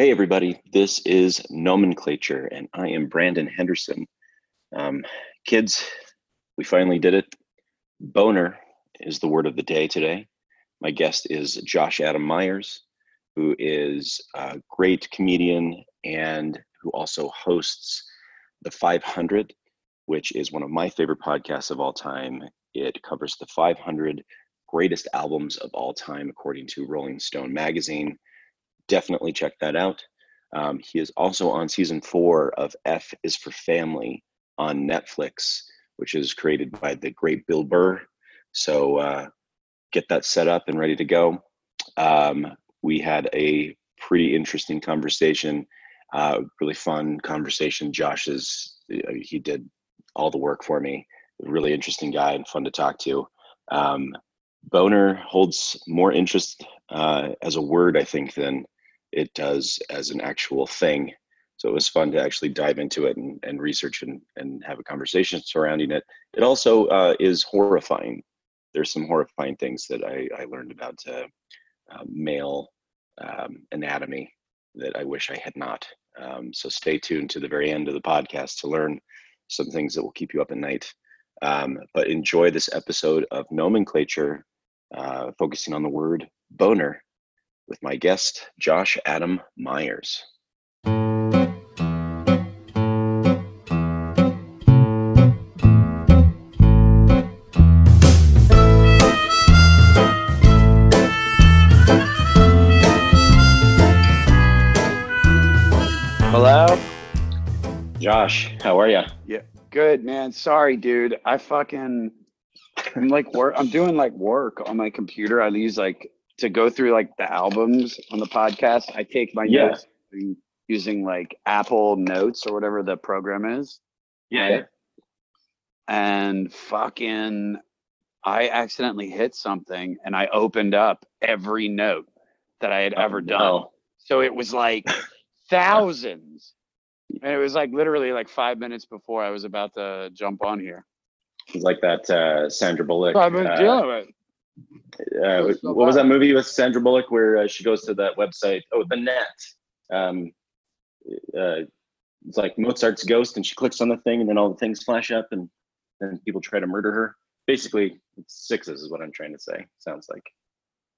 Hey, everybody, this is Nomenclature, and I am Brandon Henderson. Um, kids, we finally did it. Boner is the word of the day today. My guest is Josh Adam Meyers, who is a great comedian and who also hosts The 500, which is one of my favorite podcasts of all time. It covers the 500 greatest albums of all time, according to Rolling Stone magazine definitely check that out. Um, he is also on season four of F is for Family on Netflix, which is created by the great Bill Burr. So uh, get that set up and ready to go. Um, we had a pretty interesting conversation, uh, really fun conversation. Josh is, uh, he did all the work for me. Really interesting guy and fun to talk to. Um, Boner holds more interest uh, as a word, I think, than it does as an actual thing. So it was fun to actually dive into it and, and research and, and have a conversation surrounding it. It also uh, is horrifying. There's some horrifying things that I, I learned about uh, uh, male um, anatomy that I wish I had not. Um, so stay tuned to the very end of the podcast to learn some things that will keep you up at night. Um, but enjoy this episode of Nomenclature, uh, focusing on the word boner with my guest, Josh Adam Meyers. Hello? Josh, how are you? Yeah, good, man. Sorry, dude. I fucking I'm like work I'm doing like work on my computer. I use like to go through like the albums on the podcast, I take my Yeah. notes using like Apple Notes or whatever the program is. Yeah. And fucking, I accidentally hit something and I opened up every note that I had Oh, ever done. no. So it was like thousands. And it was like literally like five minutes before I was about to jump on here. It's like that uh, Sandra Bullock. So I've been uh, dealing with it. Uh, was so what was that movie with Sandra Bullock where uh, she goes to that website? Oh, The Net. Um, uh, it's like Mozart's ghost, and she clicks on the thing, and then all the things flash up, and then people try to murder her. Basically, it's sixes is what I'm trying to say. Sounds like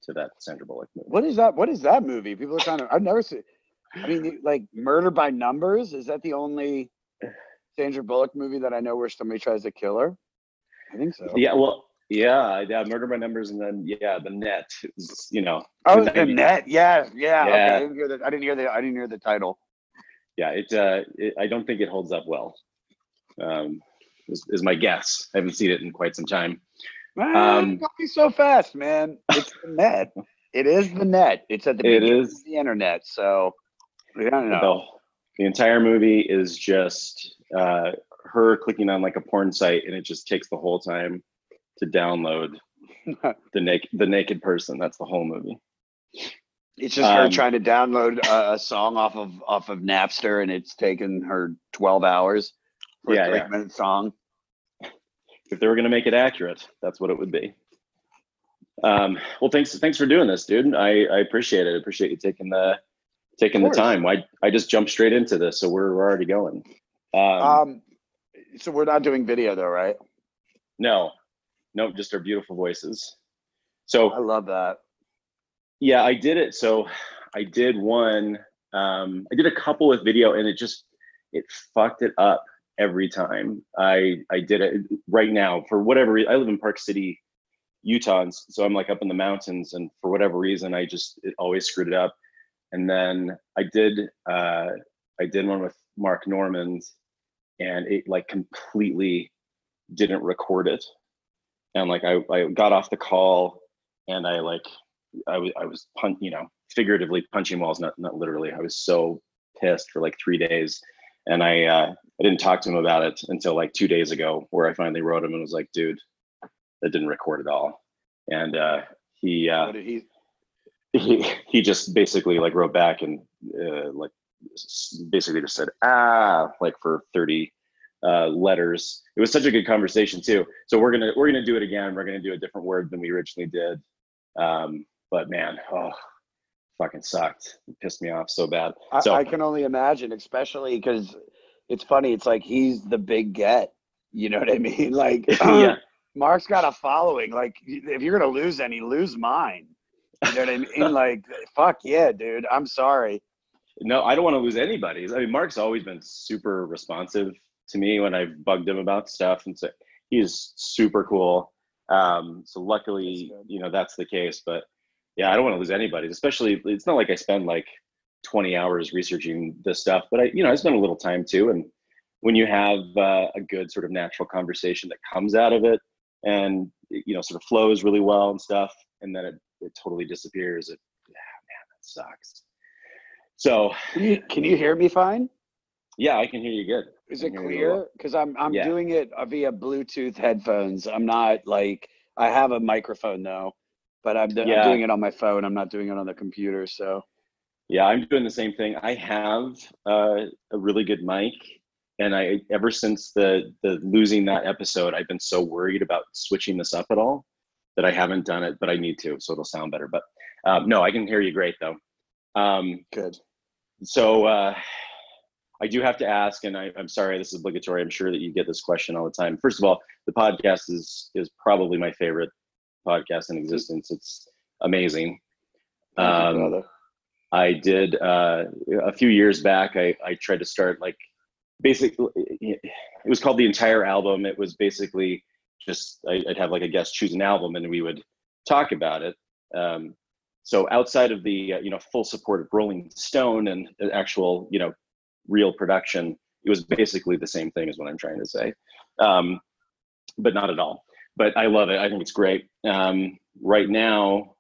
to that Sandra Bullock movie. What is that? What is that movie? People are trying to. I've never seen. I mean, like Murder by Numbers. Is that the only Sandra Bullock movie that I know where somebody tries to kill her? I think so. Yeah, well, yeah, yeah, Murder by Numbers, and then yeah, The Net. is, You know, Oh, the net. Yeah, yeah. Okay. I didn't hear the. I didn't hear the. I didn't hear the title. yeah, it, uh, it. I don't think it holds up well. Um, is, is my guess. I haven't seen it in quite some time. Man, Um, don't be so fast, man. It's the net. It is the net. It's at the It is. of the internet. So I don't The, the entire movie is just uh, her clicking on like a porn site, and it just takes the whole time to download the naked the naked person. That's the whole movie. It's just her Um, trying to download a, a song off of off of Napster, and it's taken her twelve hours for Yeah, a three yeah. minute song. If they were going to make it accurate, that's what it would be. Um, well, thanks thanks for doing this, dude. I, I appreciate it. I appreciate you taking the taking the time. I I just jumped straight into this, so we're, we're already going. Um, Um, so we're not doing video though, right? no, no, just our beautiful voices. So I love that. yeah, I did it. So I did one. Um, I did a couple with video, and it just it fucked it up every time. I I did it right now for whatever reason. I live in Park City, Utah, and so I'm like up in the mountains, and for whatever reason, I just it always screwed it up. And then I did uh, I did one with Mark Normand, and it like completely didn't record it. And like I, I got off the call, and I like I was I was pun you know figuratively punching walls, not not literally. I was so pissed for like three days, and I uh, I didn't talk to him about it until like two days ago, where I finally wrote him and was like, dude, that didn't record at all, and uh, he uh, he? he he just basically like wrote back and uh, like basically just said ah like for 30 uh, letters it was such a good conversation too so we're gonna we're gonna do it again we're gonna do a different word than we originally did um but man oh fucking sucked. It pissed me off so bad. I, So I can only imagine, especially because it's funny. It's like he's the big get. You know what I mean? Like, yeah, Mark's got a following. Like, if you're gonna lose any, lose mine. You know what I mean? like, fuck yeah, dude. I'm sorry. no, I don't want to lose anybody. I mean, Mark's always been super responsive to me when I've bugged him about stuff, and so he's super cool. Um, so luckily, you know, that's the case. But yeah, I don't want to lose anybody. Especially, it's not like I spend like 20 hours researching this stuff, but I, you know, I spend a little time too. And when you have uh, a good sort of natural conversation that comes out of it, and you know, sort of flows really well and stuff, and then it, it totally disappears. It, yeah, man, that sucks. So Can you, can you hear me fine? yeah, I can hear you good. Is it can hear you well. clear? Because I'm I'm Yeah. doing it via Bluetooth headphones. I'm not like I have a microphone though, but I'm, Yeah. I'm doing it on my phone. I'm not doing it on the computer. So Yeah, I'm doing the same thing. I have uh, a really good mic, and I ever since the the losing that episode, I've been so worried about switching this up at all that I haven't done it, but I need to, so it'll sound better. But um, no, I can hear you great though. Um, good. so uh, I do have to ask, and I, I'm sorry, this is obligatory. I'm sure that you get this question all the time. First of all, the podcast is is probably my favorite podcast in existence. It's amazing. Um. I did uh, a few years back. I, I tried to start like basically it was called the entire album. It was basically just I- I'd have like a guest choose an album and we would talk about it. Um, so outside of the uh, you know full support of Rolling Stone and actual you know real production, it was basically the same thing as what I'm trying to say, um, but not at all. But I love it. I think it's great. Um, right now,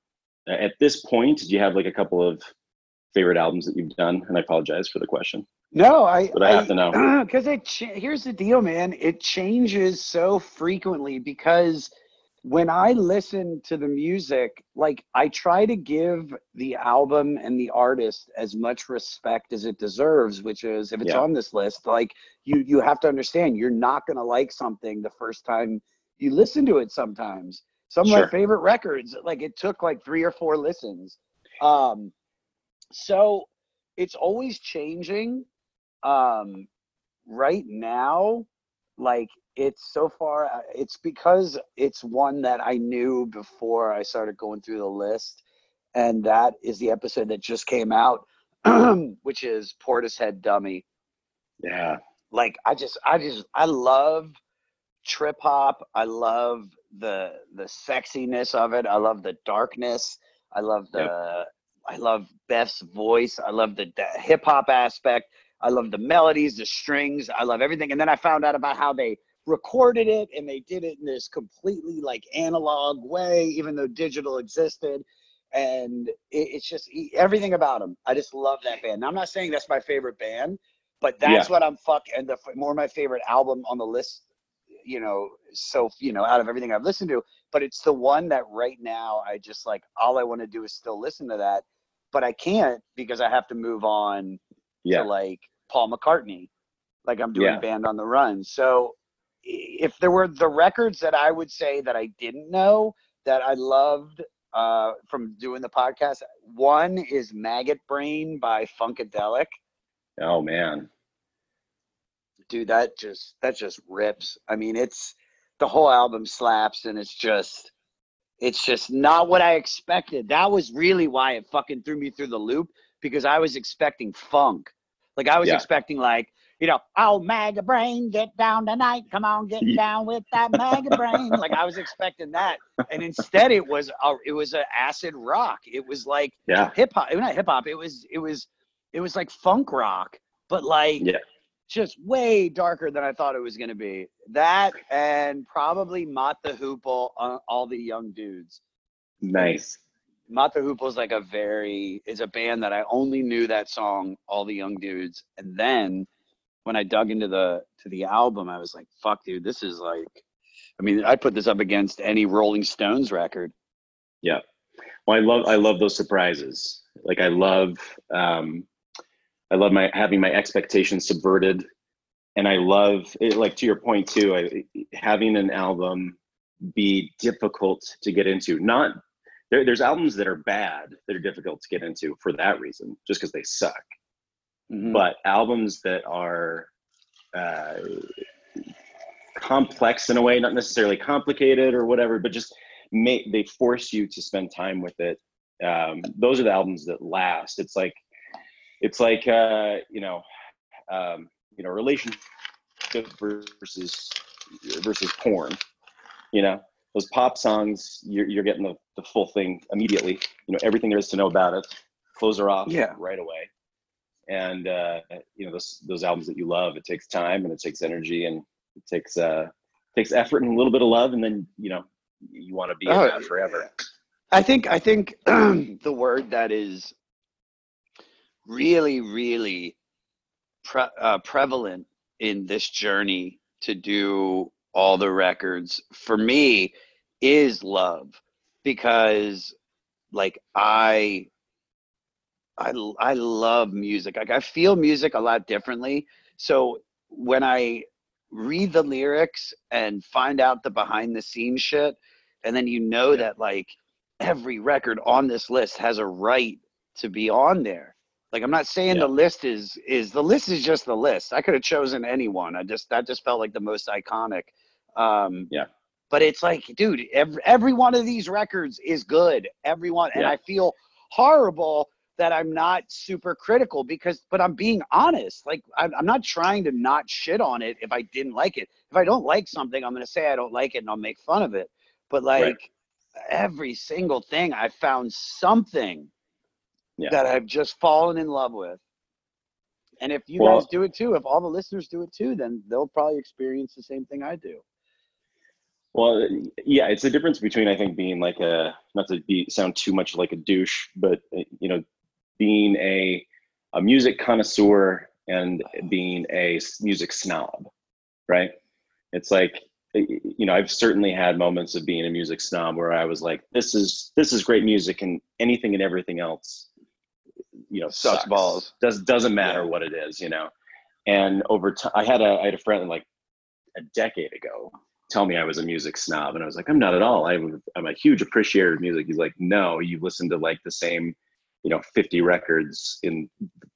at this point, do you have like a couple of favorite albums that you've done? And I apologize for the question, No, I. but I have to know. because it. Ch- here's the deal, man. It changes so frequently because when I listen to the music, like I try to give the album and the artist as much respect as it deserves. Which is, if it's Yeah. on this list, like you you have to understand, you're not gonna like something the first time you listen to it. Sometimes some of Sure. my favorite records, like it took like three or four listens. Um, so it's always changing um right now like it's so far uh, it's because it's one that i knew before i started going through the list and that is the episode that just came out which is portishead dummy. Yeah, like i just i just i love trip hop. I love the the sexiness of it. I love the darkness. I love the i love beth's voice. I love the, the hip hop aspect. I love the melodies the strings. I love everything. And then i found out about how they recorded it and they did it in this completely like analog way even though digital existed and it, it's just everything about them i just love that band. Now i'm not saying that's my favorite band but that's what I'm fuck and the more my favorite album on the list, you know, so you know, out of everything I've listened to, but it's the one that right now I just like all I want to do is still listen to that, but I can't because I have to move on yeah, to like Paul McCartney, like I'm doing Yeah. Band on the Run. So if there were the records that I would say that I didn't know that I loved uh, from doing the podcast, one is Maggot Brain by Funkadelic. Oh man, dude that just that just rips i mean it's the whole album slaps and it's just it's just not what i expected that was really why it fucking threw me through the loop because i was expecting funk like i was Yeah. expecting like you know oh maga brain get down tonight. Come on get down with that maga brain. Like i was expecting that. And instead it was a, it was a acid rock. It was like yeah, hip hop not hip hop it was it was it was like funk rock but like Yeah. just way darker than i thought it was going to be. That and probably mott the hoople uh, all the young dudes. Nice. Mata hoople is like a very is a band that i only knew that song all the young dudes. And then when i dug into the to the album i was like fuck dude this is like i mean i'd put this up against any rolling stones record Yeah, Well, I love I love those surprises. Like I love um, I love my having my expectations subverted, and I love it, like to your point too. I, having an album be difficult to get into, not there, there's albums that are bad that are difficult to get into for that reason, just because they suck. Mhm. But albums that are uh, complex in a way, not necessarily complicated or whatever, but just make they force you to spend time with it. Um, those are the albums that last. It's like it's like uh, you know, um, you know, relationship versus versus porn. You know, those pop songs, you're you're getting the, the full thing immediately. You know, everything there is to know about it. Close are off Yeah. right away. And uh, you know, those those albums that you love, it takes time and it takes energy and it takes uh takes effort and a little bit of love and then you know you want to be in Oh, that forever. I think I think the word that is really really pre- uh, prevalent in this journey to do all the records for me is love because like I I I love music. Like I feel music a lot differently. So when I read the lyrics and find out the behind the scenes shit and then you know Yeah. that like every record on this list has a right to be on there. Like I'm not saying Yeah. the list is is the list is just the list. I could have chosen anyone. I just that just felt like the most iconic. Um Yeah. But it's like, dude, every every one of these records is good. Everyone and Yeah. I feel horrible that I'm not super critical because but I'm being honest. Like I'm, I'm not trying to not shit on it if I didn't like it. If I don't like something, I'm going to say I don't like it and I'll make fun of it. But like Right. every single thing I found something Yeah. that I've just fallen in love with. And if you Well- guys do it too, if all the listeners do it too, then they'll probably experience the same thing I do. Well, yeah, it's the difference between I think being like a not to be sound too much like a douche, but uh, you know, being a a music connoisseur and being a music snob, right? It's like you know, I've certainly had moments of being a music snob where I was like, this is this is great music, and anything and everything else, you know, Sucks sucks. balls. Does doesn't matter Yeah. what it is, you know. And over time, I had a I had a friend like a decade ago tell me I was a music snob, and I was like, I'm not at all. I'm I'm a huge appreciator of music. He's like, No, you listen to like the same, you know, 50 records in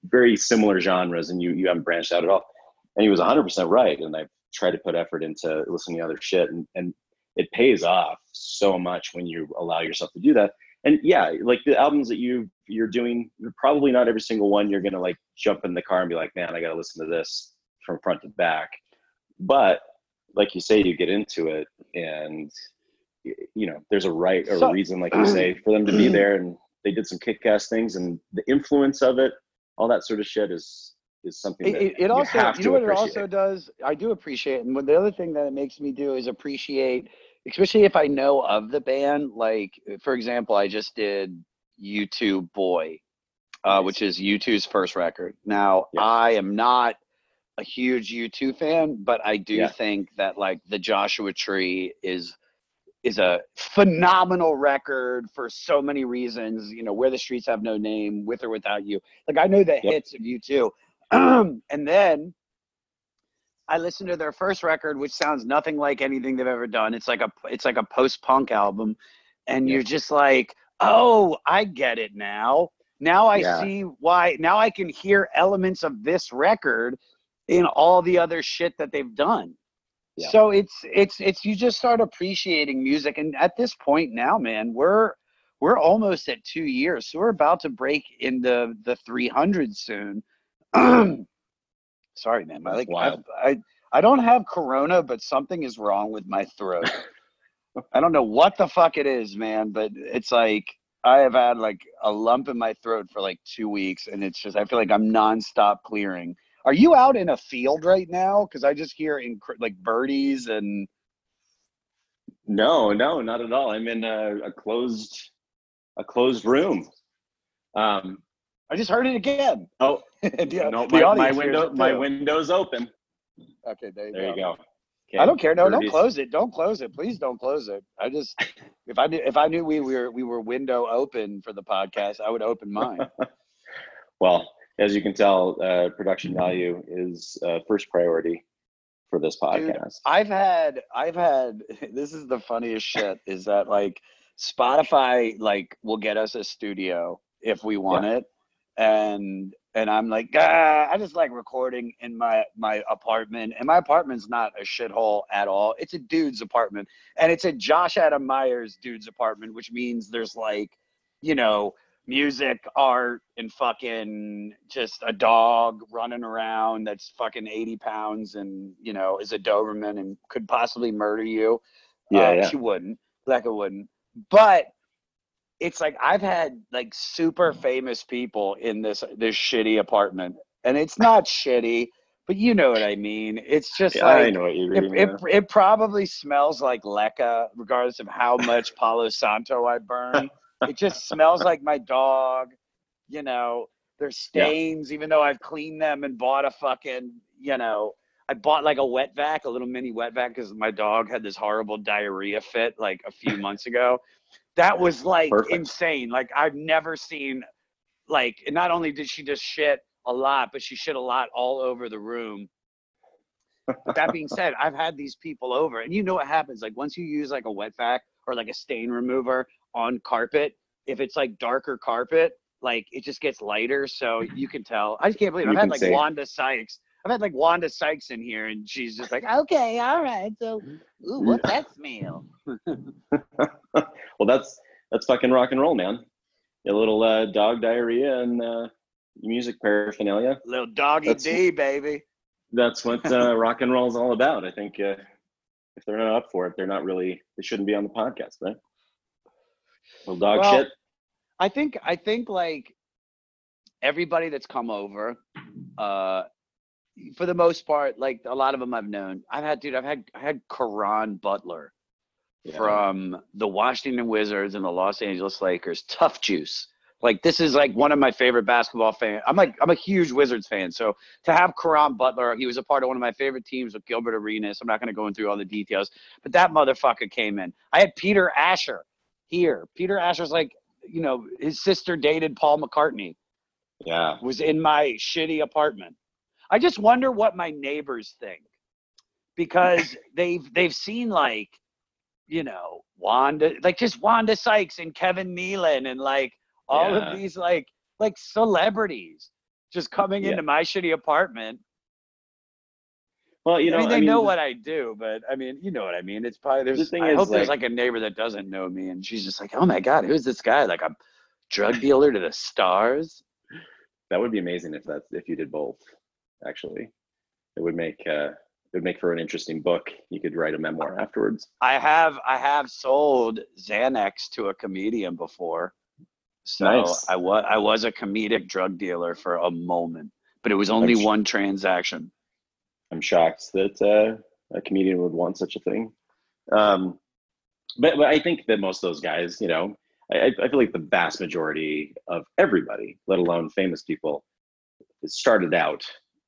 very similar genres, and you you haven't branched out at all. And he was 100 percent right. And I've tried to put effort into listening to other shit, and and it pays off so much when you allow yourself to do that. And yeah, like the albums that you you're doing, you're probably not every single one you're gonna like jump in the car and be like, man, I gotta listen to this from front to back. But like you say, you get into it, and you know, there's a right or a reason, like you say, for them to be there, and they did some kick-ass things, and the influence of it, all that sort of shit is is something It, that it, it you also, you to know what it also does? I do appreciate, and the other thing that it makes me do is appreciate, especially if I know of the band. Like, for example, I just did U2 Boy, uh, which is U2's first record. Now, Yeah. I am not a huge U2 fan, but I do Yeah. think that like the Joshua Tree is is a phenomenal record for so many reasons. You know, where the streets have no name, with or without you. Like I know the Yep. hits of U2. and then I listened to their first record, which sounds nothing like anything they've ever done. It's like a it's like a post punk album, and Yep. you're just like, oh, I get it now. Now I Yeah. see why. Now I can hear elements of this record in all the other shit that they've done. Yeah. So it's it's it's you just start appreciating music, and at this point now, man, we're we're almost at two years, so we're about to break into the 300 soon. Sorry, man. I like I. I I don't have corona, but something is wrong with my throat. I don't know what the fuck it is, man, but it's like I have had like a lump in my throat for like two weeks, and it's just I feel like I'm nonstop clearing. Are you out in a field right now? Because I just hear in like birdies and No, no, not at all. I'm in a, a closed a closed room. Um, I just heard it again. oh the, no, my, my window my window's open. Okay, there you There go. you go. I don't care. No, don't close it. Don't close it. Please don't close it. I just if I knew if I knew we were we were window open for the podcast, I would open mine. Well, as you can tell, uh, production value is uh, first priority for this podcast. I've had I've had this is the funniest shit is that like Spotify like will get us a studio if we want it, and and I'm like, ah, I just like recording in my my apartment, and my apartment's not a shithole at all. It's a dude's apartment, and it's a Josh Adam Meyers dude's apartment, which means there's like, you know, music, art, and fucking just a dog running around that's fucking 80 pounds and, you know, is a Doberman and could possibly murder you. Yeah, Uh, yeah. She wouldn't. Becca wouldn't. But it's like I've had like super famous people in this this shitty apartment. And it's not shitty, but you know what I mean. It's just Yeah, like I know what you it, mean. it, yeah. it probably smells like leca, regardless of how much Palo Santo I burn. It just smells like my dog. You know, there's Yeah. stains, even though I've cleaned them and bought a fucking, you know, I bought like a wet vac, a little mini wet vac, because my dog had this horrible diarrhea fit like a few months ago. That was like Perfect. insane. Like I've never seen, like, not only did she just shit a lot, but she shit a lot all over the room. But that being said, I've had these people over, and you know what happens? Like once you use like a wet vac or like a stain remover on carpet, if it's like darker carpet, like it just gets lighter, so you can tell. I just can't believe You I've had like see. Wanda Sykes. I've had like Wanda Sykes in here, and she's just like, okay, all right, so, ooh, what's that smell? well, that's that's fucking rock and roll, man. A little uh, dog diarrhea and uh, music paraphernalia. Little doggy That's- D, baby. That's what uh, rock and roll is all about. I think uh, if they're not up for it, they're not really. They shouldn't be on the podcast, right? Little dog Well, shit. I think I think like everybody that's come over, uh, for the most part, like a lot of them I've known. I've had dude, I've had I had Caron Butler Yeah. from the Washington Wizards and the Los Angeles Lakers. Tough juice. Like this is like one of my favorite basketball fans. I'm like I'm a huge Wizards fan. So to have Caron Butler, he was a part of one of my favorite teams with Gilbert Arenas. I'm not going to go through all the details, but that motherfucker came in. I had Peter Asher here. Peter Asher's like, you know, his sister dated Paul McCartney. yeah. Was in my shitty apartment. I just wonder what my neighbors think because they've they've seen like, you know, Wanda, like just Wanda Sykes and Kevin Nealon and like all Yeah. of these like like celebrities just coming Yeah. into my shitty apartment. Well, you know, I mean, they mean, know what I do, but I mean, you know what I mean. It's probably there's. thing I is, hope there's like- like a neighbor that doesn't know me, and she's just like, "Oh my god, who's this guy? Like a drug dealer to the stars." that would be amazing if that's if you did both. Actually, it would make uh, it would make for an interesting book. You could write a memoir afterwards. I have I have sold Xanax to a comedian before, so Nice. I was I was a comedic drug dealer for a moment, but it was only sh- one transaction. I'm shocked that uh, a comedian would want such a thing. Um, but, but I think that most of those guys, you know, I, I feel like the vast majority of everybody, let alone famous people, started out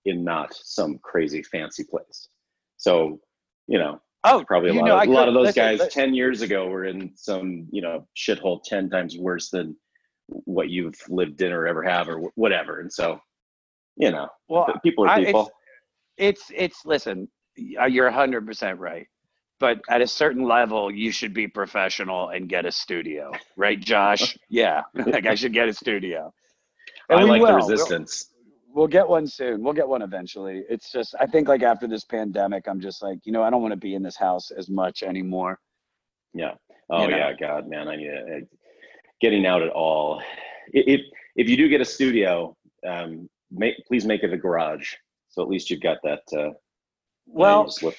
in not some crazy fancy place. So, you know, Oh, probably a lot know, of a lot of those listen, guys li- 10 years ago were in some, you know, shithole 10 times worse than what you've lived in or ever have or whatever. And so, you know, Well, people are I- people. It's it's listen you're 100% right but at a certain level you should be professional and get a studio right josh yeah like i should get a studio And I like the will. We'll- resistance. we'll get one soon we'll get one eventually it's just i think like after this pandemic i'm just like you know i don't want to be in this house as much anymore Yeah. Oh you know. yeah, God, man, I need to, getting out at all. If if you do get a studio, um, make please make it a garage, so at least you've got that. Uh, well lift,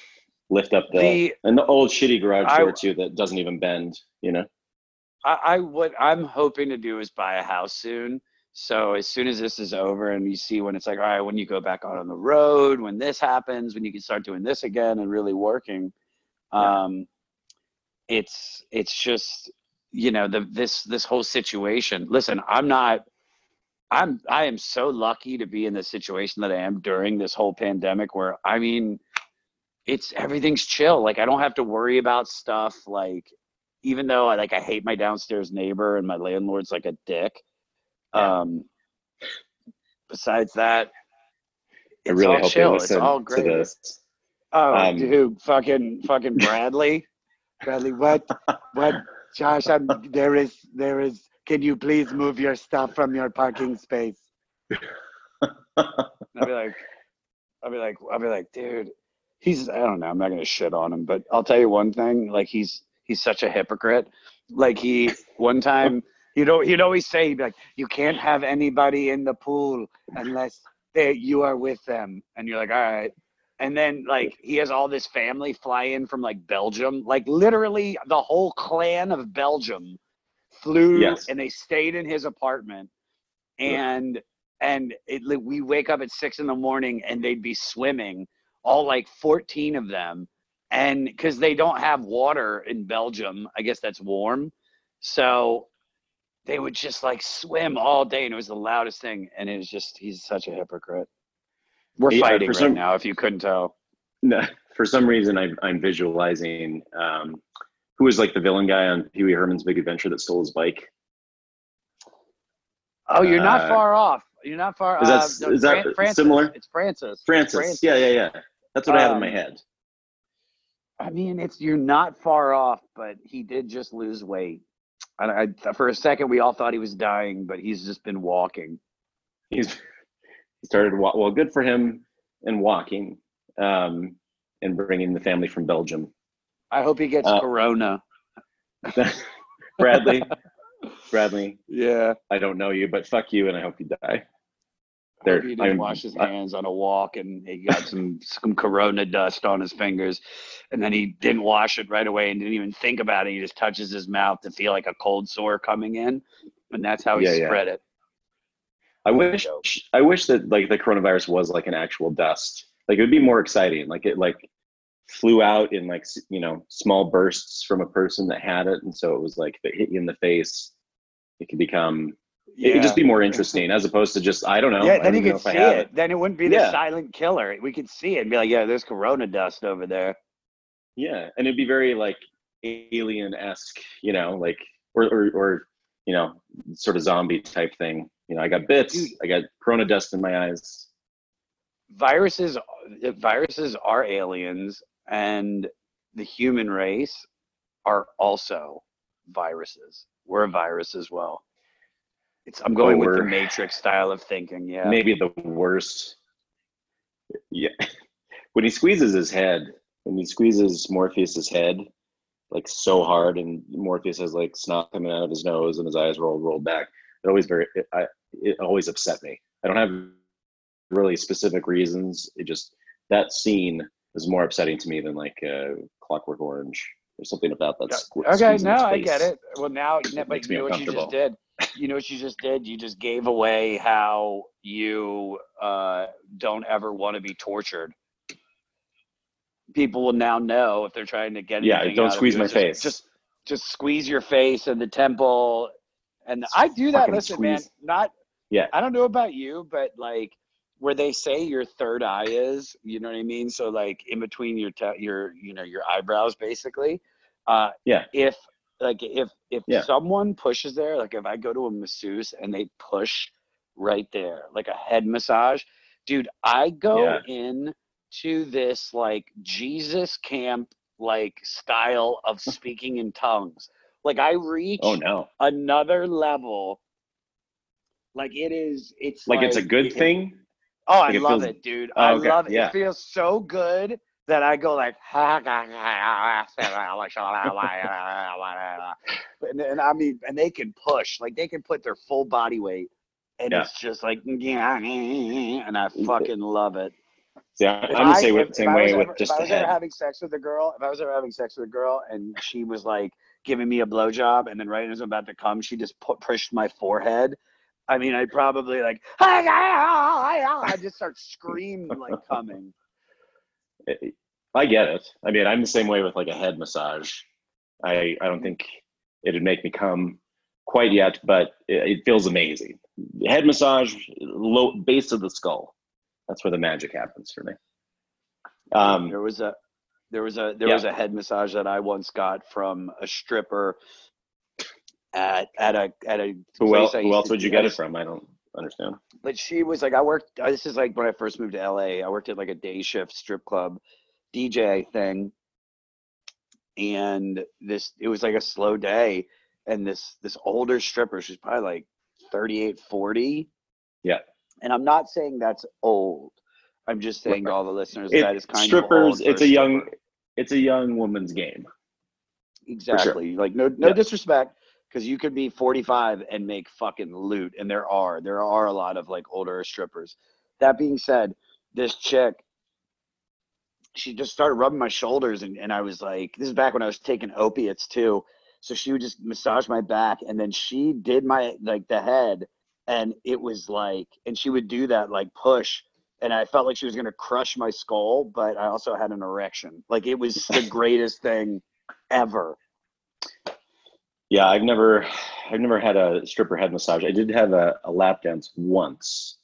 lift up the, the and the old shitty garage I- door too that doesn't even bend. You know. I, I what I'm hoping to do is buy a house soon. So as soon as this is over and you see when it's like, all right, when you go back out on the road, when this happens, when you can start doing this again and really working, Yeah. um, it's it's just you know the this this whole situation. Listen, I'm not. I'm I am so lucky to be in the situation that I am during this whole pandemic where I mean it's everything's chill. Like I don't have to worry about stuff like even though I like I hate my downstairs neighbor and my landlord's like a dick. Yeah. Um besides that I it's really all hope chill. It's all to great. this. Oh, Um, dude, fucking fucking Bradley. Bradley, what what Josh, I'm, there is there is. Can you please move your stuff from your parking space? I'll be like, I'll be like, I'll be like, dude, he's. I don't know. I'm not gonna shit on him, but I'll tell you one thing. Like he's he's such a hypocrite. Like he one time, you know, he'd always say, he'd be like, you can't have anybody in the pool unless they you are with them, and you're like, all right. And then like he has all this family fly in from like Belgium, like literally the whole clan of Belgium flew Yes. and they stayed in his apartment, and and it, like, we wake up at six in the morning and they'd be swimming, all like 14 of them. And because they don't have water in Belgium, I guess that's warm. So they would just like swim all day and it was the loudest thing. And it was just, he's such a hypocrite. We're Yeah, fighting right some- now, if you couldn't tell. No, for some reason, I'm, I'm visualizing um, who was like the villain guy on Pee Wee Herman's Big Adventure that stole his bike. Oh, you're not Uh, far off. You're not far is that- uh, no, is that Francis. similar? It's Francis. Francis. Francis. Yeah, yeah, yeah. That's what I have in my Um, head. I mean, it's you're not far off, but he did just lose weight. And I, for a second, we all thought he was dying, but he's just been walking. He's he started well, good for him and walking um, and bringing the family from Belgium. I hope he gets Uh, corona. Bradley, Bradley, Yeah, I don't know you, but fuck you, and I hope you die. There, he didn't I'm- wash his hands on a walk and he got some some corona dust on his fingers, and then he didn't wash it right away and didn't even think about it. He just touches his mouth to feel like a cold sore coming in, and that's how he Yeah, yeah. spread it. I wish I wish that like the coronavirus was like an actual dust. Like it would be more exciting. Like it like flew out in like you know small bursts from a person that had it, and so it was like if it hit you in the face, it could become it would just be more interesting as opposed to just I don't know. Yeah, then you could see I have it. Then it wouldn't be the silent killer. We could see it and be like, yeah, there's corona dust over there. Yeah, and it'd be very like alien esque, you know, like or, or or you know, sort of zombie type thing. You know, I got bits, Dude. I got corona dust in my eyes. Viruses, viruses are aliens, and the human race are also viruses. We're a virus as well. It's. I'm going with the Matrix style of thinking. Yeah. Maybe the worst. Yeah, when he squeezes his head, when he squeezes Morpheus's head, like so hard, and Morpheus has like snot coming out of his nose and his eyes rolled rolled back. It always very, it, I, it always upset me. I don't have really specific reasons. It just that scene is more upsetting to me than like uh, Clockwork Orange. There's something about that. squ- Okay, no, I get it. Well, now, but makes you know what you just did. You know what you just did. You just gave away how you uh, don't ever want to be tortured. People will now know if they're trying to get. Yeah, don't squeeze my just- face. Just, just squeeze your face and the temple, and I do that. Listen, man, not. Yeah. I don't know about you, but like where they say your third eye is, you know what I mean? So like in between your te- your you know your eyebrows, basically. Uh, Yeah. If like if if Yeah. someone pushes there, like if I go to a masseuse and they push right there, like a head massage, dude, I go Yeah. in to this like Jesus camp like style of speaking in tongues. Like I reach Oh no! another level. Like it is, it's Like, it's a good it- thing. Oh, I it love feels- it, dude. Oh, I okay, love it. yeah. It feels so good that I go like, and, and I mean, and they can push, like they can put their full body weight, and Yeah. it's just like, and I fucking love it. Yeah, If I'm the I- same, if- way- same if way with ever- just if I the was ever head. having sex with a girl, if I was ever having sex with a girl and she was like giving me a blowjob, and then right as I'm about to come, she just pu- pushed my forehead. I mean, I'd probably like, I just start screaming like coming. I get it. I mean, I'm the same way with like a head massage. I I don't think it'd make me come quite yet, but it, it feels amazing. Head massage, low base of the skull. That's where the magic happens for me. Um, There was a there was a there Yeah. was a head massage that I once got from a stripper at at a at a who else? Who else would you get it from? I don't understand. but she was like, I worked. uh, This is like when I first moved to LA. I worked at like a day shift strip club DJ thing, and this it was like a slow day, and this this older stripper, she's probably like 38, 40. Yeah. And I'm not saying that's old. I'm just saying to all the listeners It- that is kind strippers. of strippers. it's a young. It's a young woman's game. Exactly. Like no no Yeah. disrespect, because you could be 45 and make fucking loot, and there are there are a lot of like older strippers. That being said, this chick, she just started rubbing my shoulders, and, and I was like, this is back when I was taking opiates too. So she would just massage my back, and then she did my like the head, and it was like, and she would do that like push. And I felt like she was gonna crush my skull, but I also had an erection. Like it was the greatest thing ever. Yeah, I've never, I've never had a stripper head massage. I did have a, a lap dance once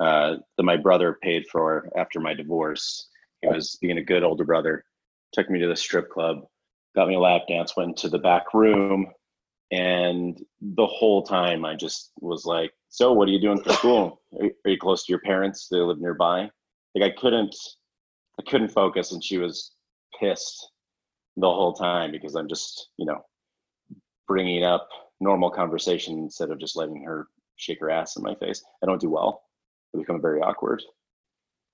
uh, that my brother paid for after my divorce. He was being a good older brother. Took me to the strip club, got me a lap dance, went to the back room, and the whole time I just was like, "So, what are you doing for school? Are are you close to your parents? They live nearby." Like I couldn't, I couldn't focus, and she was pissed the whole time because I'm just, you know, bringing up normal conversation instead of just letting her shake her ass in my face. I don't do well. I become very awkward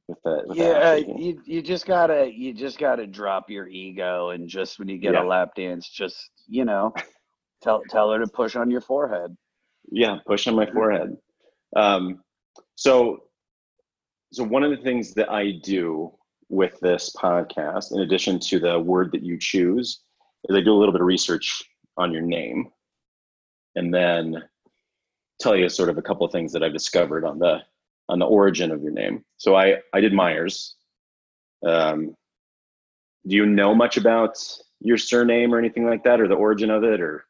with that. With yeah shaking. you, you just gotta you just gotta drop your ego and just when you get Yeah. a lap dance just you know tell tell her to push on your forehead yeah, push on my forehead. Um, so, so one of the things that I do with this podcast, in addition to the word that you choose, is I do a little bit of research on your name, and then tell you sort of a couple of things that I've discovered on the on the origin of your name. So I I did Myers. Um, do you know much about your surname or anything like that, or the origin of it, or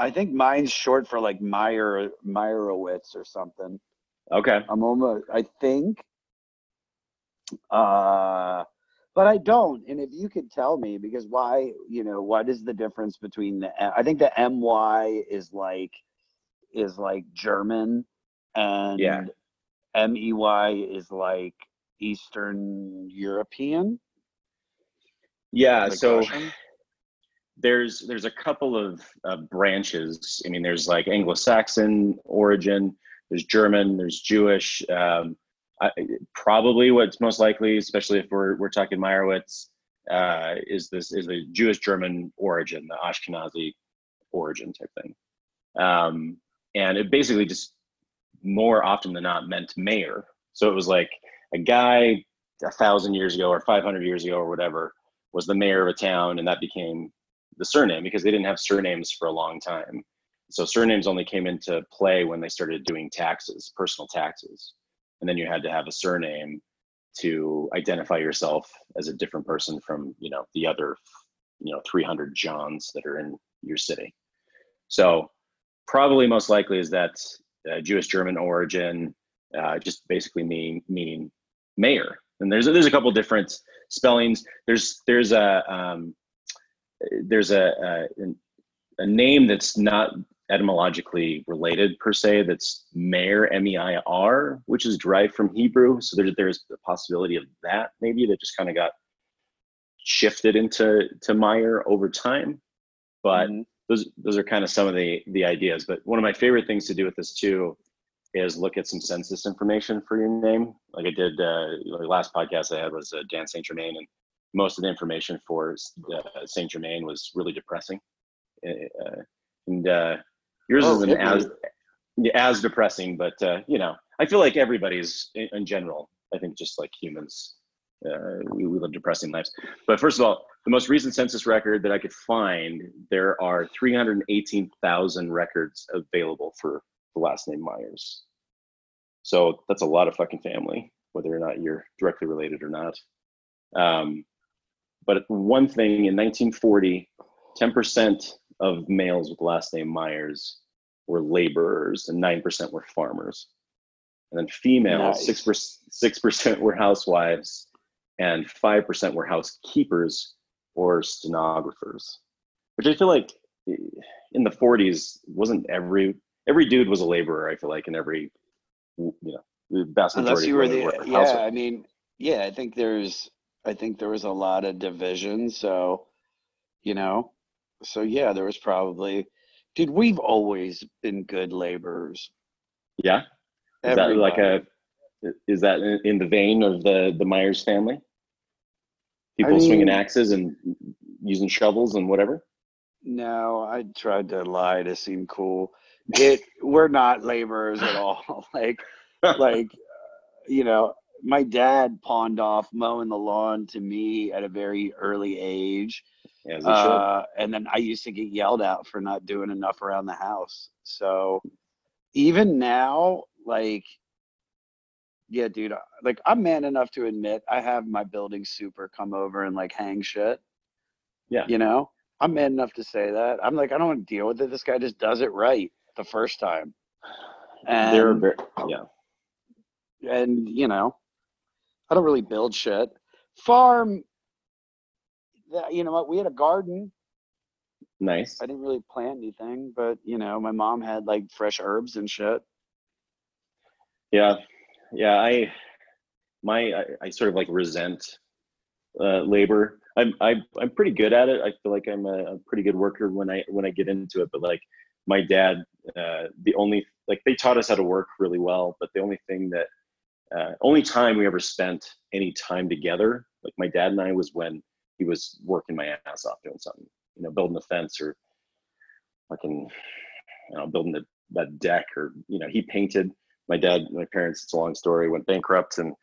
i think mine's short for like meyer meyerowitz or something okay? i'm almost i think uh but i don't and if you could tell me because why you know what is the difference between the i think the my is like is like german and Yeah. mey is like eastern european Yeah, like so Russian? there's there's a couple of uh, branches. I mean, there's like Anglo-Saxon origin, there's German, there's Jewish. Um, I, probably what's most likely, especially if we're we're talking Meyerowitz, uh, is this is the Jewish German origin, the Ashkenazi origin type thing, um, and it basically just more often than not meant mayor. So it was like a guy a thousand years ago or 500 years ago or whatever was the mayor of a town, and that became the surname because they didn't have surnames for a long time. So surnames only came into play when they started doing taxes, personal taxes. And then you had to have a surname to identify yourself as a different person from, you know, the other, you know, 300 Johns that are in your city. So probably most likely is that uh, Jewish German origin, uh, just basically mean, meaning mayor. And there's, there's a couple different spellings. There's, there's a, um, there's a, a a name that's not etymologically related per se. That's Meir, M-E-I-R, which is derived from Hebrew. So there's there's a possibility of that maybe that just kind of got shifted into to Meyer over time. But Mhm. those those are kind of some of the the ideas. But one of my favorite things to do with this too is look at some census information for your name. Like I did, uh, the last podcast I had was uh, Dan Saint Germain, and most of the information for uh, Saint Germain was really depressing. Uh, and uh, yours Oh, isn't me. as as depressing, but uh, you know, I feel like everybody's in, in general. I think just like humans, uh, we, we live depressing lives. But first of all, the most recent census record that I could find, there are 318,000 records available for the last name Myers. So that's a lot of fucking family, whether or not you're directly related or not. Um, but one thing in 1940, 10% of males with the last name Myers were laborers and 9% were farmers. And then females, Nice. 6%, 6% were housewives and 5% were housekeepers or stenographers, which I feel like eh, in the 40s wasn't every every dude was a laborer. I feel like in every you know the vast unless majority you were of the women yeah i mean yeah i think there's i think there was a lot of division so you know. So yeah, there was probably, dude. We've always been good laborers. Yeah. Is that like a? Is that in, the vein of the the Myers family? People mean- swinging axes and using shovels and whatever. No, I tried to lie to seem cool. It we're not laborers at all. like like uh, you know, my dad pawned off mowing the lawn to me at a very early age. As. Uh, and then I used to get yelled at for not doing enough around the house. So even now, like, yeah, dude, like I'm man enough to admit I have my building super come over and like hang shit. Yeah. You know, I'm man enough to say that. I'm like, I don't want to deal with it. This guy just does it right the first time. And They're very, yeah. and you know i don't really build shit farm you know what we had a garden Nice. i didn't really plant anything but you know my mom had like fresh herbs and shit Yeah, yeah. I my I, I sort of like resent uh, labor. I'm I, I'm pretty good at it. I feel like I'm a, a pretty good worker when I when I get into it. But like my dad, uh, the only like they taught us how to work really well. But the only thing that uh, only time we ever spent any time together, like my dad and I, was when he was working my ass off doing something. You know, building a fence or fucking, you know, building the, that deck or you know, he painted my dad, my parents, it's a long story, went bankrupt and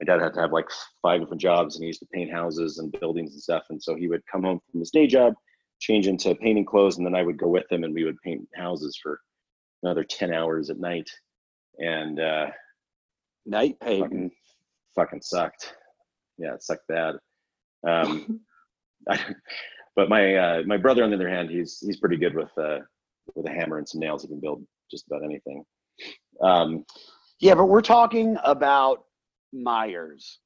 my dad had to have like five different jobs and he used to paint houses and buildings and stuff. And so he would come home from his day job, change into painting clothes, and then I would go with him and we would paint houses for another 10 hours at night. And uh, night painting fucking, fucking sucked. Yeah, it sucked bad. Um, I, but my uh, my brother, on the other hand, he's he's pretty good with uh, with a hammer and some nails. He can build just about anything. Um, yeah but we're talking about Meyers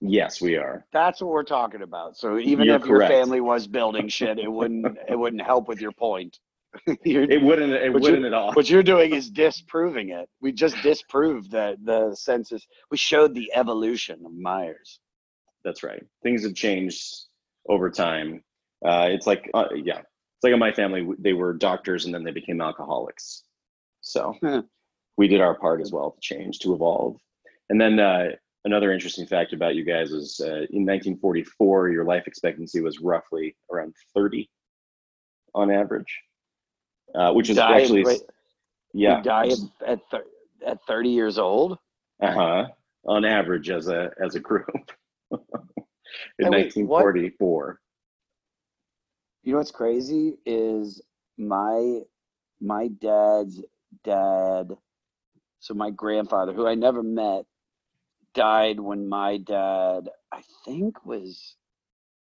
yes, we are. that's what we're talking about so even You're if your family was building shit it wouldn't it wouldn't help with your point It wouldn't. It wouldn't at all. what you're doing is disproving it. We just disproved that the census. We showed the evolution of Meyers. That's right. Things have changed over time. Uh, it's like, uh, yeah, it's like in my family, they were doctors and then they became alcoholics. So Huh. we did our part as well to change, to evolve. And then uh, another interesting fact about you guys is uh, in 1944, your life expectancy was roughly around 30 on average, uh, which is Die- actually, wait, yeah, You die at at, thir- at 30 years old. uh huh, on average as a as a group in Hey, wait, what? 1944. You know what's crazy is my my dad's dad. So my grandfather, who I never met, died when my dad, I think, was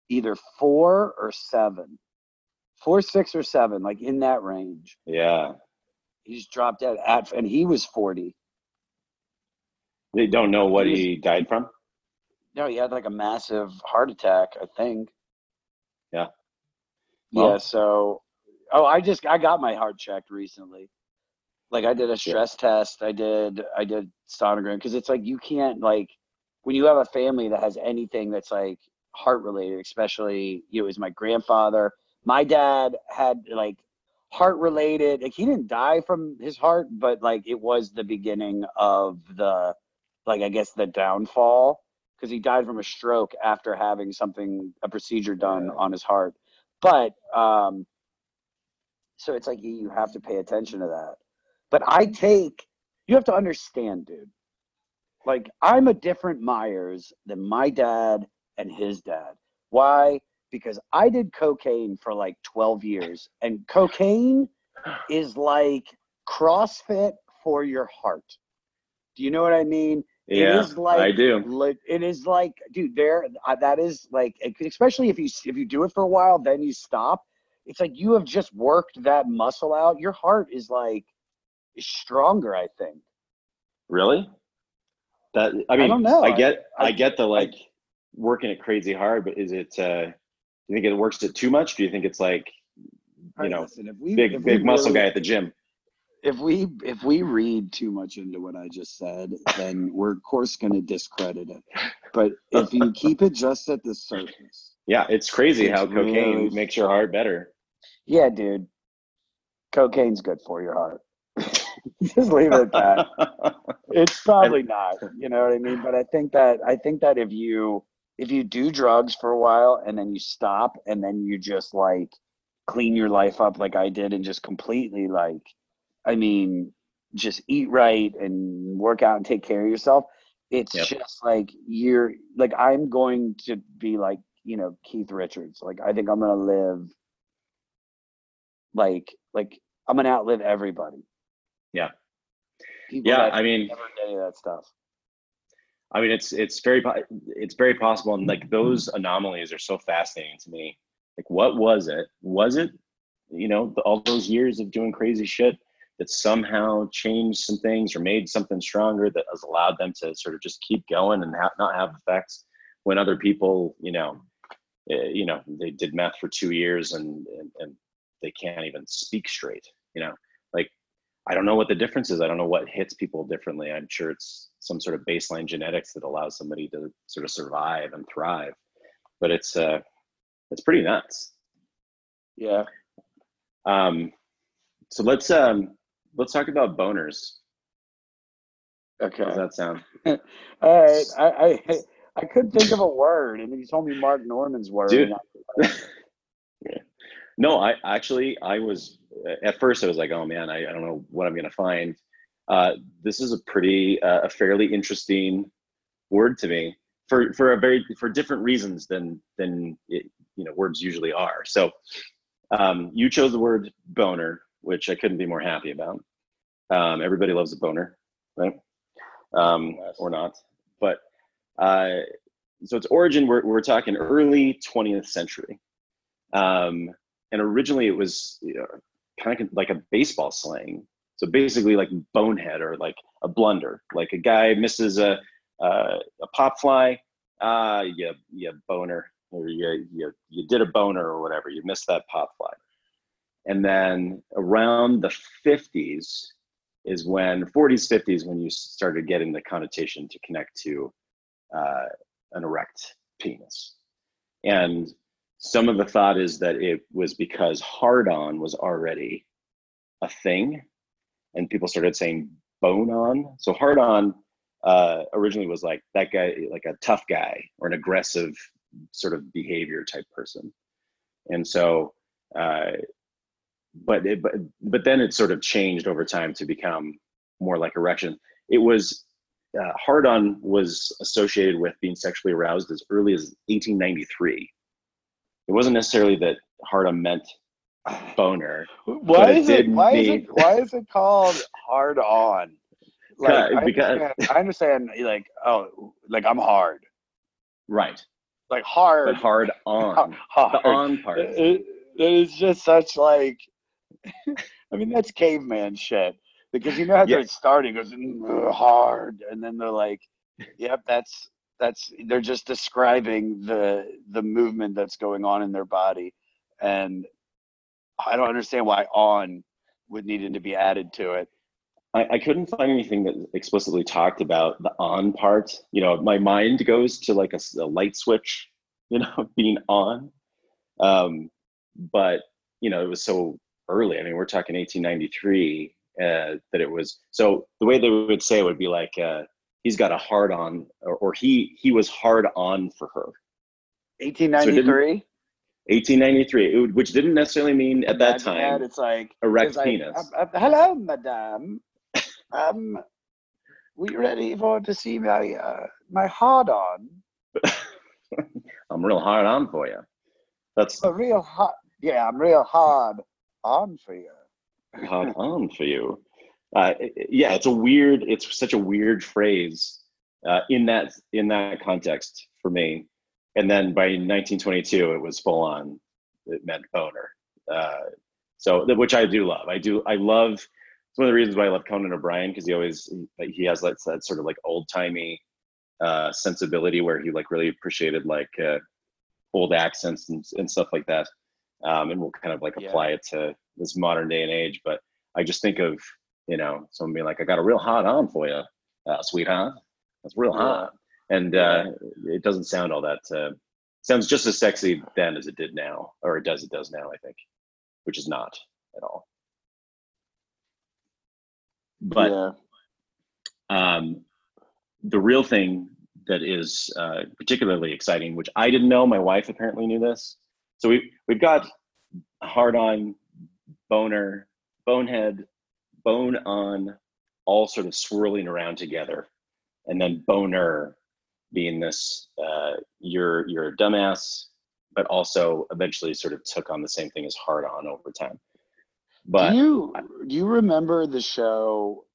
either four or seven, four, six, or seven, like in that range. Yeah. He just dropped dead at, and he was 40. They don't know what He was- he died from. No, he had like a massive heart attack, I think. Yeah. yeah, so oh, I just I got my heart checked recently. Like I did a stress test, I did I did sonogram because it's like you can't like when you have a family that has anything that's like heart related, especially you know, it was my grandfather. My dad had like heart related like he didn't die from his heart, but like it was the beginning of the like I guess the downfall because he died from a stroke after having something a procedure done on his heart. But um so it's like you you have to pay attention to that. But I take you have to understand, dude. Like I'm a different Meyers than my dad and his dad. Why? Because I did cocaine for like 12 years and cocaine is like CrossFit for your heart. Do you know what I mean? Yeah, is like- I do. Like it is like, dude, there uh, that is like, especially if you if you do it for a while, then you stop. It's like you have just worked that muscle out. Your heart is like stronger. I think. Really? That I mean, I don't know. I get, I, I- get the like working it crazy hard, but is it? uh Do you think it works it too much? Do you think it's like, you know, Listen, we, big big muscle guy at the gym? If we if we read too much into what I just said, then we're of course going to discredit it. But if you keep it just at the surface, Yeah, it's crazy It's how cocaine really- makes your heart better. Yeah, dude. Cocaine's good for your heart. Just leave it at that. It's probably not. You know what I mean? But I think that I think that if you if you do drugs for a while and then you stop and then you just like clean your life up like I did and just completely like I mean just eat right and work out and take care of yourself, it's Yep. just like you're like I'm going to be like, you know, Keith Richards. Like I think I'm gonna live like like I'm gonna outlive everybody. Yeah. People yeah, I mean, any of that stuff. I mean, it's it's very it's very possible, and like those anomalies are so fascinating to me. Like, what was it? Was it, you know, the, all those years of doing crazy shit that somehow changed some things or made something stronger that has allowed them to sort of just keep going and ha- not have effects when other people, you know, uh, you know, they did meth for two years and, and and they can't even speak straight. You know, like I don't know what the difference is. I don't know what hits people differently. I'm sure it's some sort of baseline genetics that allows somebody to sort of survive and thrive. But it's uh, it's pretty nuts. Yeah. Um, so let's um, let's talk about boners. Okay. How does that sound? All right. I, I I couldn't think of a word, and then you told me Mark Normand's word. Dude. No, I actually I was at first I was like, oh man, I, I don't know what I'm gonna find. Uh, this is a pretty uh, a fairly interesting word to me for for a very for different reasons than than it, you know words usually are. So um, you chose the word boner, which I couldn't be more happy about. Um, everybody loves a boner, right? Um, Yes. or not, but uh, so its origin we're we're talking early 20th century. Um, and originally it was you know, kind of like a baseball slang. So basically, like bonehead or like a blunder, like a guy misses a uh, a pop fly, ah, you you boner, or you you you did a boner or whatever. You missed that pop fly. And then around the 50s is when 40s 50s when you started getting the connotation to connect to uh, an erect penis. And some of the thought is that it was because hard on was already a thing and people started saying bone on so hard on uh, originally was like that guy like a tough guy or an aggressive sort of behavior type person. And so uh, but it, but but then it sort of changed over time to become more like erection it was uh, hard on was associated with being sexually aroused as early as 1893 it wasn't necessarily that hard on meant boner Why it is it? did Why is it? Why is it called hard on? Like I Because- understand, I understand. Like oh, like I'm hard. right Like hard. but hard on hard. the on part It, it- it is just such like. I mean, that's caveman shit. Because you know how Yeah. they're starting goes "Mm, hard, and then they're like, "Yep, that's that's." They're just describing the the movement that's going on in their body, and I don't understand why on would needed to be added to it. I, I couldn't find anything that explicitly talked about the on part. You know, my mind goes to like a light switch, you know, being on. Um, but you know, it was so early. I mean, we're talking 1893 uh, that it was. So the way they would say it would be like, uh, he's got a hard on, or, or he he was hard on for her. 1893. 1893, would- which didn't necessarily mean at that Imagine time it's like erect it's penis. uh, uh, hello, madame. Um, we ready for to see my uh, my hard on? I'm real hard on for you. That's A real hot. Yeah, I'm real hard on for you. on for you. Uh, yeah, it's a weird. It's such a weird phrase uh, in that in that context for me. And then by 1922, it was full on. It meant boner. Uh, so which I do love. I do. I love. It's one of the reasons why I love Conan O'Brien because he always he has that, that sort of like old timey uh, sensibility where he like really appreciated like uh, old accents and, and stuff like that. Um, and we'll kind of like Yeah. apply it to this modern day and age. But I just think of you know someone being like, "I got a real hot on for you, uh, sweetheart. That's real Yeah. hot," and uh, it doesn't sound all that uh, sounds just as sexy then as it did now, or it does it does now. I think, which is not at all. But yeah. um, the real thing that is uh, particularly exciting, which I didn't know, my wife apparently knew this. So we we've got hard on, boner, bonehead, bone on, all sort of swirling around together, and then boner being this uh, you're you're a dumbass, but also eventually sort of took on the same thing as hard on over time. But do you do you remember the show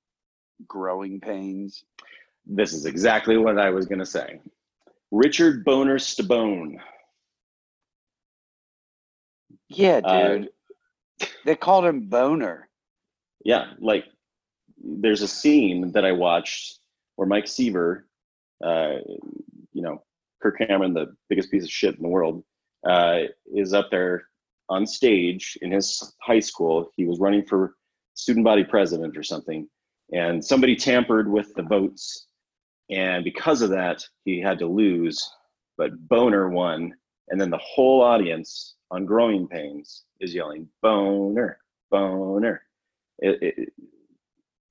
Growing Pains? this is exactly what I was gonna say. Richard Boner Stabone. Yeah, Uh, dude. they called him Boner. Yeah, like there's a scene that I watched where Mike Seaver, uh, you know, Kirk Cameron, the biggest piece of shit in the world, uh, is up there on stage in his high school. He was running for student body president or something, and somebody tampered with the votes, and because of that, he had to lose. But Boner won, and then the whole audience on Growing Pains is yelling "Boner, Boner." It, it,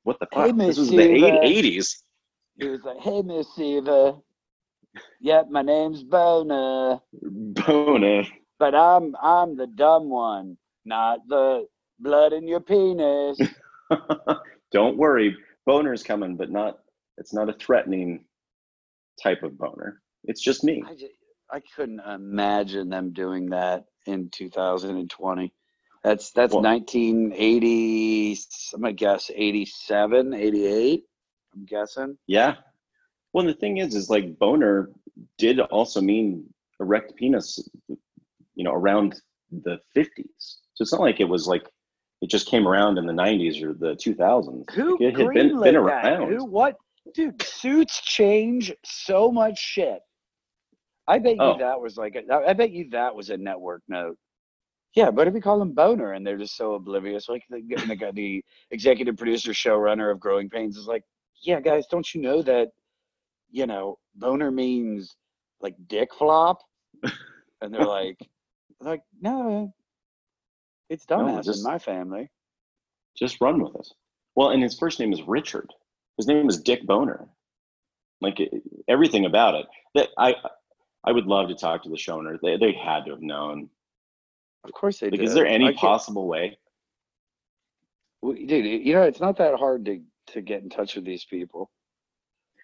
what the fuck? Miss this was the eight- 80s. He was like, "Hey, Miss Eva. Yep, my name's Boner, Boner. but I'm I'm the dumb one, not the blood in your penis." Don't worry, boner's coming, but not. It's not a threatening type of boner. It's just me. I, just, I couldn't imagine them doing that in 2020. That's that's Well- 1980. I'm gonna guess 87, 88. I'm guessing. Yeah. Well, the thing is, is like boner did also mean erect penis. You know, around the 50s. So it's not like it was like it just came around in the 90s or the 2000s. Who Like, it had been, been around. Who? What? Dude, suits change so much shit. I bet you Oh. that was like. A, I bet you that was a network note. Yeah, but if we call them boner and they're just so oblivious, like the, the, guy- the executive producer, showrunner of Growing Pains is like, yeah, guys, don't you know that, you know, boner means like dick flop? And they're like, like, no, it's No, dumbass just- in my family. just run with it. Well, and his first name is Richard. His name is Dick Boner. Like everything about it. That I I would love to talk to the showner. They they had to have known. Of course they Like, do. is there any possible way? Well, dude, you know, it's not that hard to to get in touch with these people.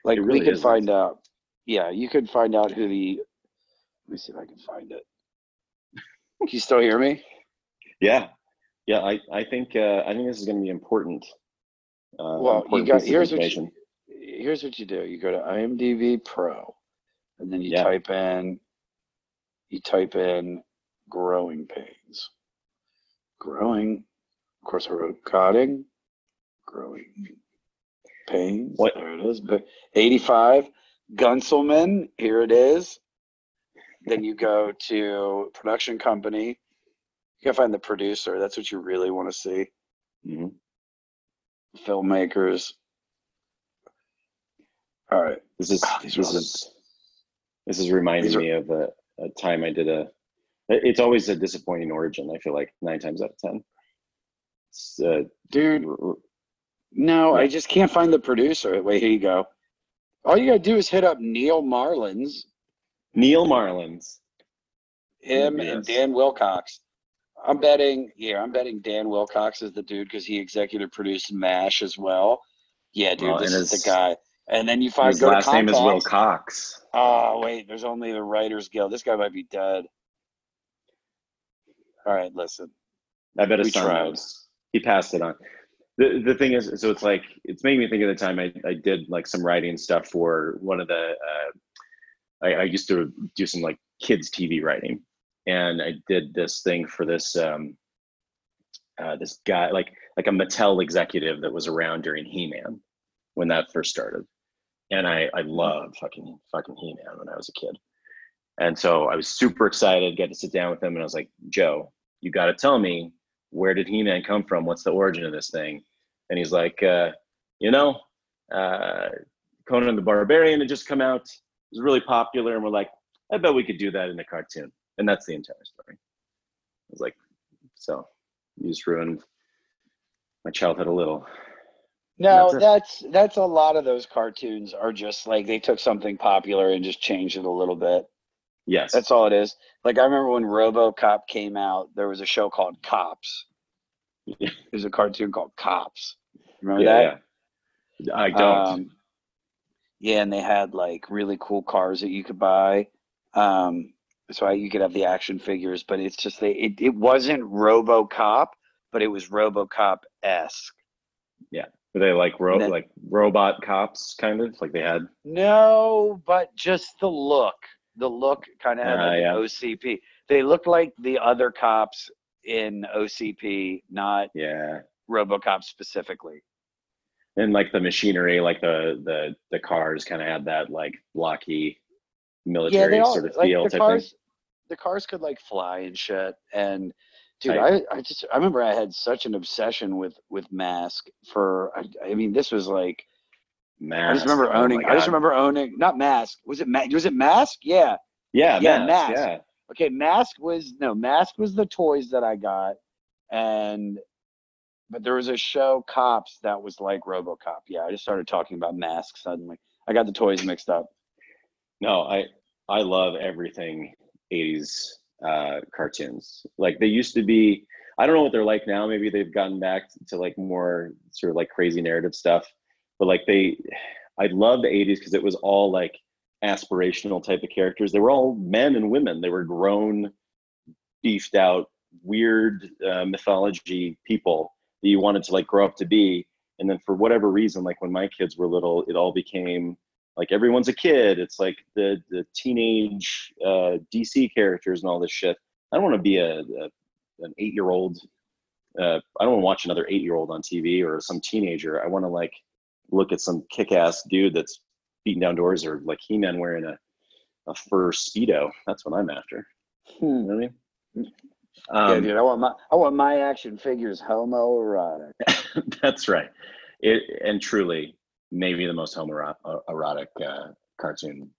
Like really we could find out. Yeah, you could find out who the. Let me see if I can find it. Can you still hear me? Yeah, yeah. I I think uh, I think this is going to be important. Uh, Well, you got- here's what you- Here's what you do: you go to IMDb Pro, and then you Yeah. type in. You type in growing pains. Growing, of course, I wrote cotting. Growing pains. What- There it is. But 85 Gunselman. Here it is. Then you go to production company. You gotta find the producer. That's what you really want to see. Mhm. Filmmakers. All right. This is these this is this is reminding are- me of a, a time I did a. It's always a disappointing origin. I feel like nine times out of ten. Uh, Dude, no, I just can't find the producer. Wait, here you go. All you gotta do is hit up Neal Marlens, Neal Marlens. him and Dan Wilcox. I'm betting, yeah, I'm betting Dan Wilcox is the dude because he executive produced MASH as well. Yeah, dude, this is the guy. And then you find His last to name is Will Cox. Oh wait, there's only the Writers Guild. This guy might be dead. All right, listen. I bet his son knows. He passed it on. The the thing is, so it's like it's making me think of the time I, I did like some writing stuff for one of the. Uh, I, I used to do some like kids TV writing, and I did this thing for this um, uh, this guy like like a Mattel executive that was around during He Man when that first started, and I I loved fucking fucking He Man when I was a kid, and so I was super excited, get to sit down with him, and I was like, Joe, you got to tell me where did He-Man come from? What's the origin of this thing? And he's like, uh, you know, uh, Conan the Barbarian had just come out. It was really popular, and we're like, I bet we could do that in a cartoon, and that's the entire story. I was like, so you just ruined my childhood a little. No, That's that's a lot of those cartoons are just like they took something popular and just changed it a little bit. Yes, That's all it is. Like I remember when RoboCop came out, there was a show called Cops. There's a cartoon called Cops. Remember yeah, that? yeah. I don't. Um, yeah, and they had like really cool cars that you could buy. Um, so I, you could have the action figures, but it's just they it, it wasn't RoboCop, but it was RoboCop esque. Were they like ro- then- like robot cops, kind of like they had? No, but just the look. The look kind of had Ah, like yeah. OCP. They looked like the other cops in OCP, not Yeah, RoboCop specifically. and like the machinery, like the the the cars, kind of had that like blocky military yeah, they all sort of like feel the cars. The cars could like fly and shit. And dude, I, I just I remember I had such an obsession with with Mask for. I, I mean, this was like Mask. I just remember Mask, oh owning. I just remember owning not Mask. Was it Ma- Was it Mask? Yeah. Yeah, yeah, Mask, Mask. Yeah, Okay, Mask was no Mask was the toys that I got, and but there was a show Cops that was like RoboCop. Yeah, I just started talking about Mask suddenly. I got the toys mixed up. No, I I love everything 80s uh cartoons. Like they used to be I don't know what they're like now. Maybe they've gotten back to like more sort of like crazy narrative stuff. But like they I love the 80s because it was all like aspirational type of characters. They were all men and women. They were grown, beefed out, weird uh, mythology people that you wanted to like grow up to be. And then for whatever reason, like when my kids were little, it all became like everyone's a kid. It's like the the teenage uh, DC characters and all this shit. I don't want to be a, a an eight year old. Uh, I don't want to watch another eight year old on TV or some teenager. I want to like look at some kick ass dude that's beating down doors or like He Man wearing a a fur speedo. That's what I'm after. You know what I mean? yeah, Um, dude, I want my I want my action figures homoerotic. That's right. It and truly, maybe the most homoerotic uh, cartoon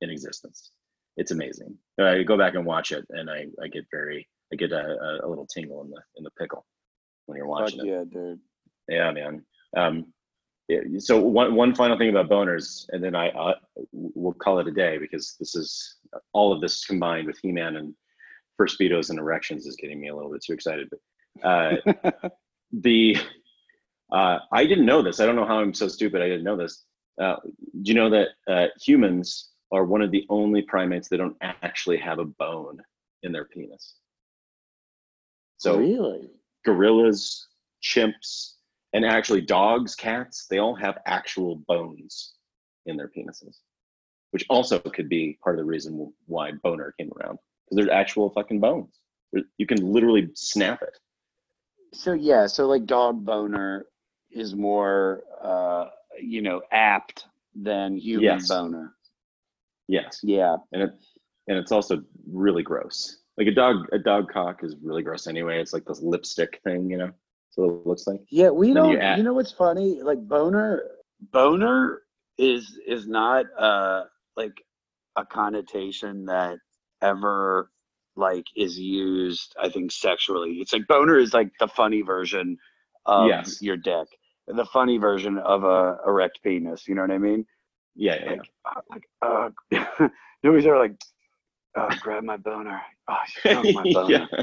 in existence. It's amazing. I go back and watch it, and I, I get very I get a, a, little tingle in the in the pickle when you're watching it. yeah, dude. Yeah, man. Um, yeah, so one one final thing about boners, and then I uh, we'll call it a day because this is all of this combined with He-Man and first speedos and erections is getting me a little bit too excited. But uh, the uh, I didn't know this. I don't know how I'm so stupid. I didn't know this. Uh, do you know that uh, humans are one of the only primates that don't actually have a bone in their penis? So really? gorillas, chimps, and actually dogs, cats, they all have actual bones in their penises, which also could be part of the reason why boner came around because there's actual fucking bones. You can literally snap it. So yeah, so like dog boner is more uh you know apt than human Yes. boner. Yes, Yeah. and it and it's also really gross. Like a dog, a dog cock is really gross anyway. It's like this lipstick thing, you know. So it looks like. Yeah, we don't. you You, know what's funny? Like boner, boner is is not uh like a connotation that ever like is used. I think sexually, it's like boner is like the funny version of Yes. your dick, the funny version of a erect penis. You know what I mean? Yeah, yeah, yeah. Like, uh, like nobody's ever like, oh, grab my boner, oh, stroke my boner, yeah,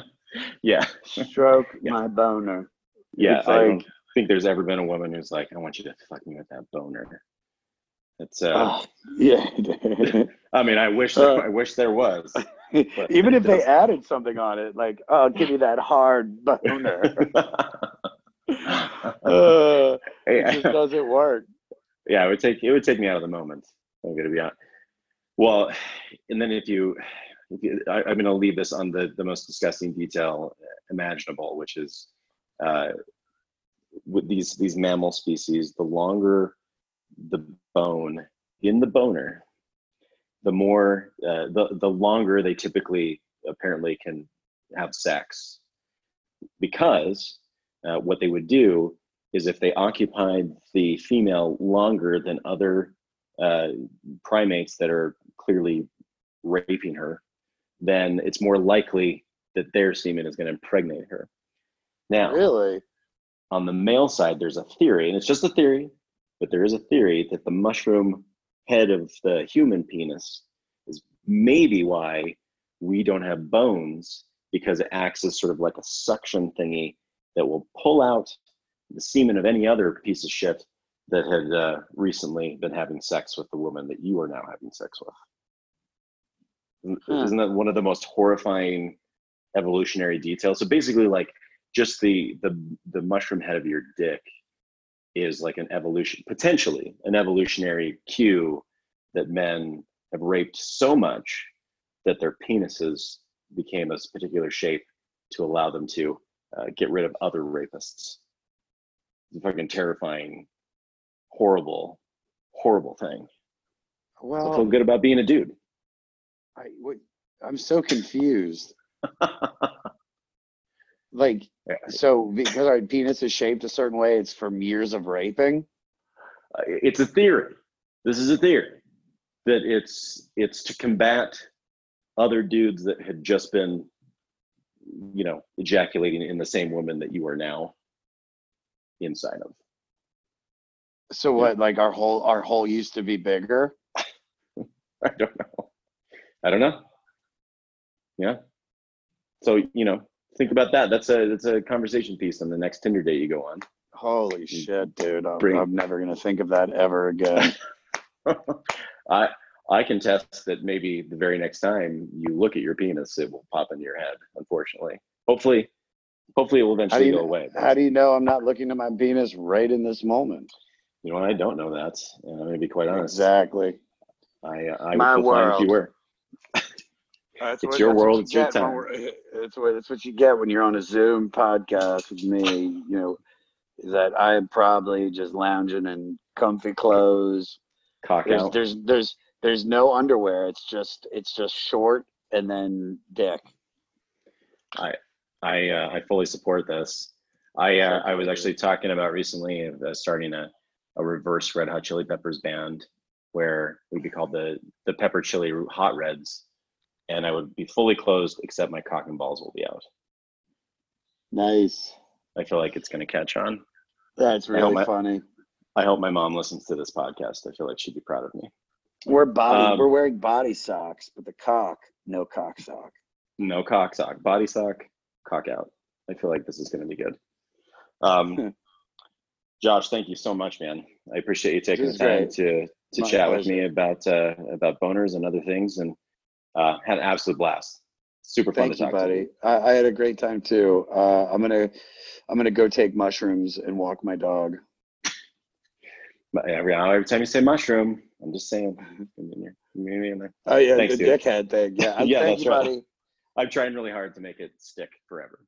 yeah, stroke Yeah. my boner. yeah. It's I don't think there's ever been a woman who's like, "I want you to fuck me with that boner." It's. Uh, Oh, yeah. I mean, I wish. There, Uh, I wish there was. Even if they added something on it, like, oh, give me that hard boner. Uh, it just doesn't work. yeah, it would take it would take me out of the moment. I'm gonna be out. Well, and then if you, if you I, I'm gonna leave this on the the most disgusting detail imaginable, which is uh, with these these mammal species, the longer the bone in the boner, the more uh, the the longer they typically apparently can have sex, because uh, what they would do is if they occupied the female longer than other uh, primates that are clearly raping her, then it's more likely that their semen is going to impregnate her. Now, Really? on the male side, there's a theory, and it's just a theory, but there is a theory that the mushroom head of the human penis is maybe why we don't have bones because it acts as sort of like a suction thingy that will pull out the semen of any other piece of shit that had uh, recently been having sex with the woman that you are now having sex with. Isn't- Huh. Isn't that one of the most horrifying evolutionary details? So basically, like just the the the mushroom head of your dick is like an evolution, potentially an evolutionary cue that men have raped so much that their penises became a particular shape to allow them to uh, get rid of other rapists. It's a fucking terrifying, horrible, horrible thing. So I feel good about being a dude. I, I'm so confused. Like, so because our penis is shaped a certain way, it's from years of raping. Uh, it's a theory. This is a theory that it's it's to combat other dudes that had just been, you know, ejaculating in the same woman that you are now inside of. So what? Like our whole our hole used to be bigger. I don't know. I don't know. Yeah. So you know, think about that. That's a that's a conversation piece on the next Tinder date you go on. Holy mm. shit, dude! I'm, Bring- I'm never gonna think of that ever again. I I can test that maybe the very next time you look at your penis, it will pop into your head. Unfortunately, hopefully, hopefully it will eventually you go away. but, How do you know I'm not looking at my penis right in this moment? you know, I don't know that. And I'm gonna be quite honest. Exactly. I uh, I My would feel fine if you world. were. That's It's your world, it's your time. That's what that's what you get when you're on a Zoom podcast with me. You know, is that I am probably just lounging in comfy clothes. Cock There's out. there's there's there's no underwear. It's just it's just short and then dick. I uh, I fully support this. I uh, I was actually talking about recently of uh, starting a, a reverse Red Hot Chili Peppers band where we'd be called the the Pepper Chili Hot Reds, and I would be fully closed except my cock and balls will be out. Nice. I feel like it's going to catch on. That's I really my- funny. I hope my mom listens to this podcast. I feel like she'd be proud of me. We're body Um, we're wearing body socks, but the cock, no cock sock. No cock sock, body sock, cock out. I feel like this is going to be good. Um, Josh, thank you so much, man. I appreciate you taking the time great. to to My chat with me about uh, about boners and other things, and uh, had an absolute blast. Super fun Thank to you, talk to buddy. I, I had a great time too. Uh, I'm gonna I'm gonna go take mushrooms and walk my dog. But every every time you say mushroom, I'm just saying. you're- you're in there. Oh yeah, Thanks, the dude. dickhead thing. Yeah, Yeah, that's you, right. buddy. I'm trying really hard to make it stick forever.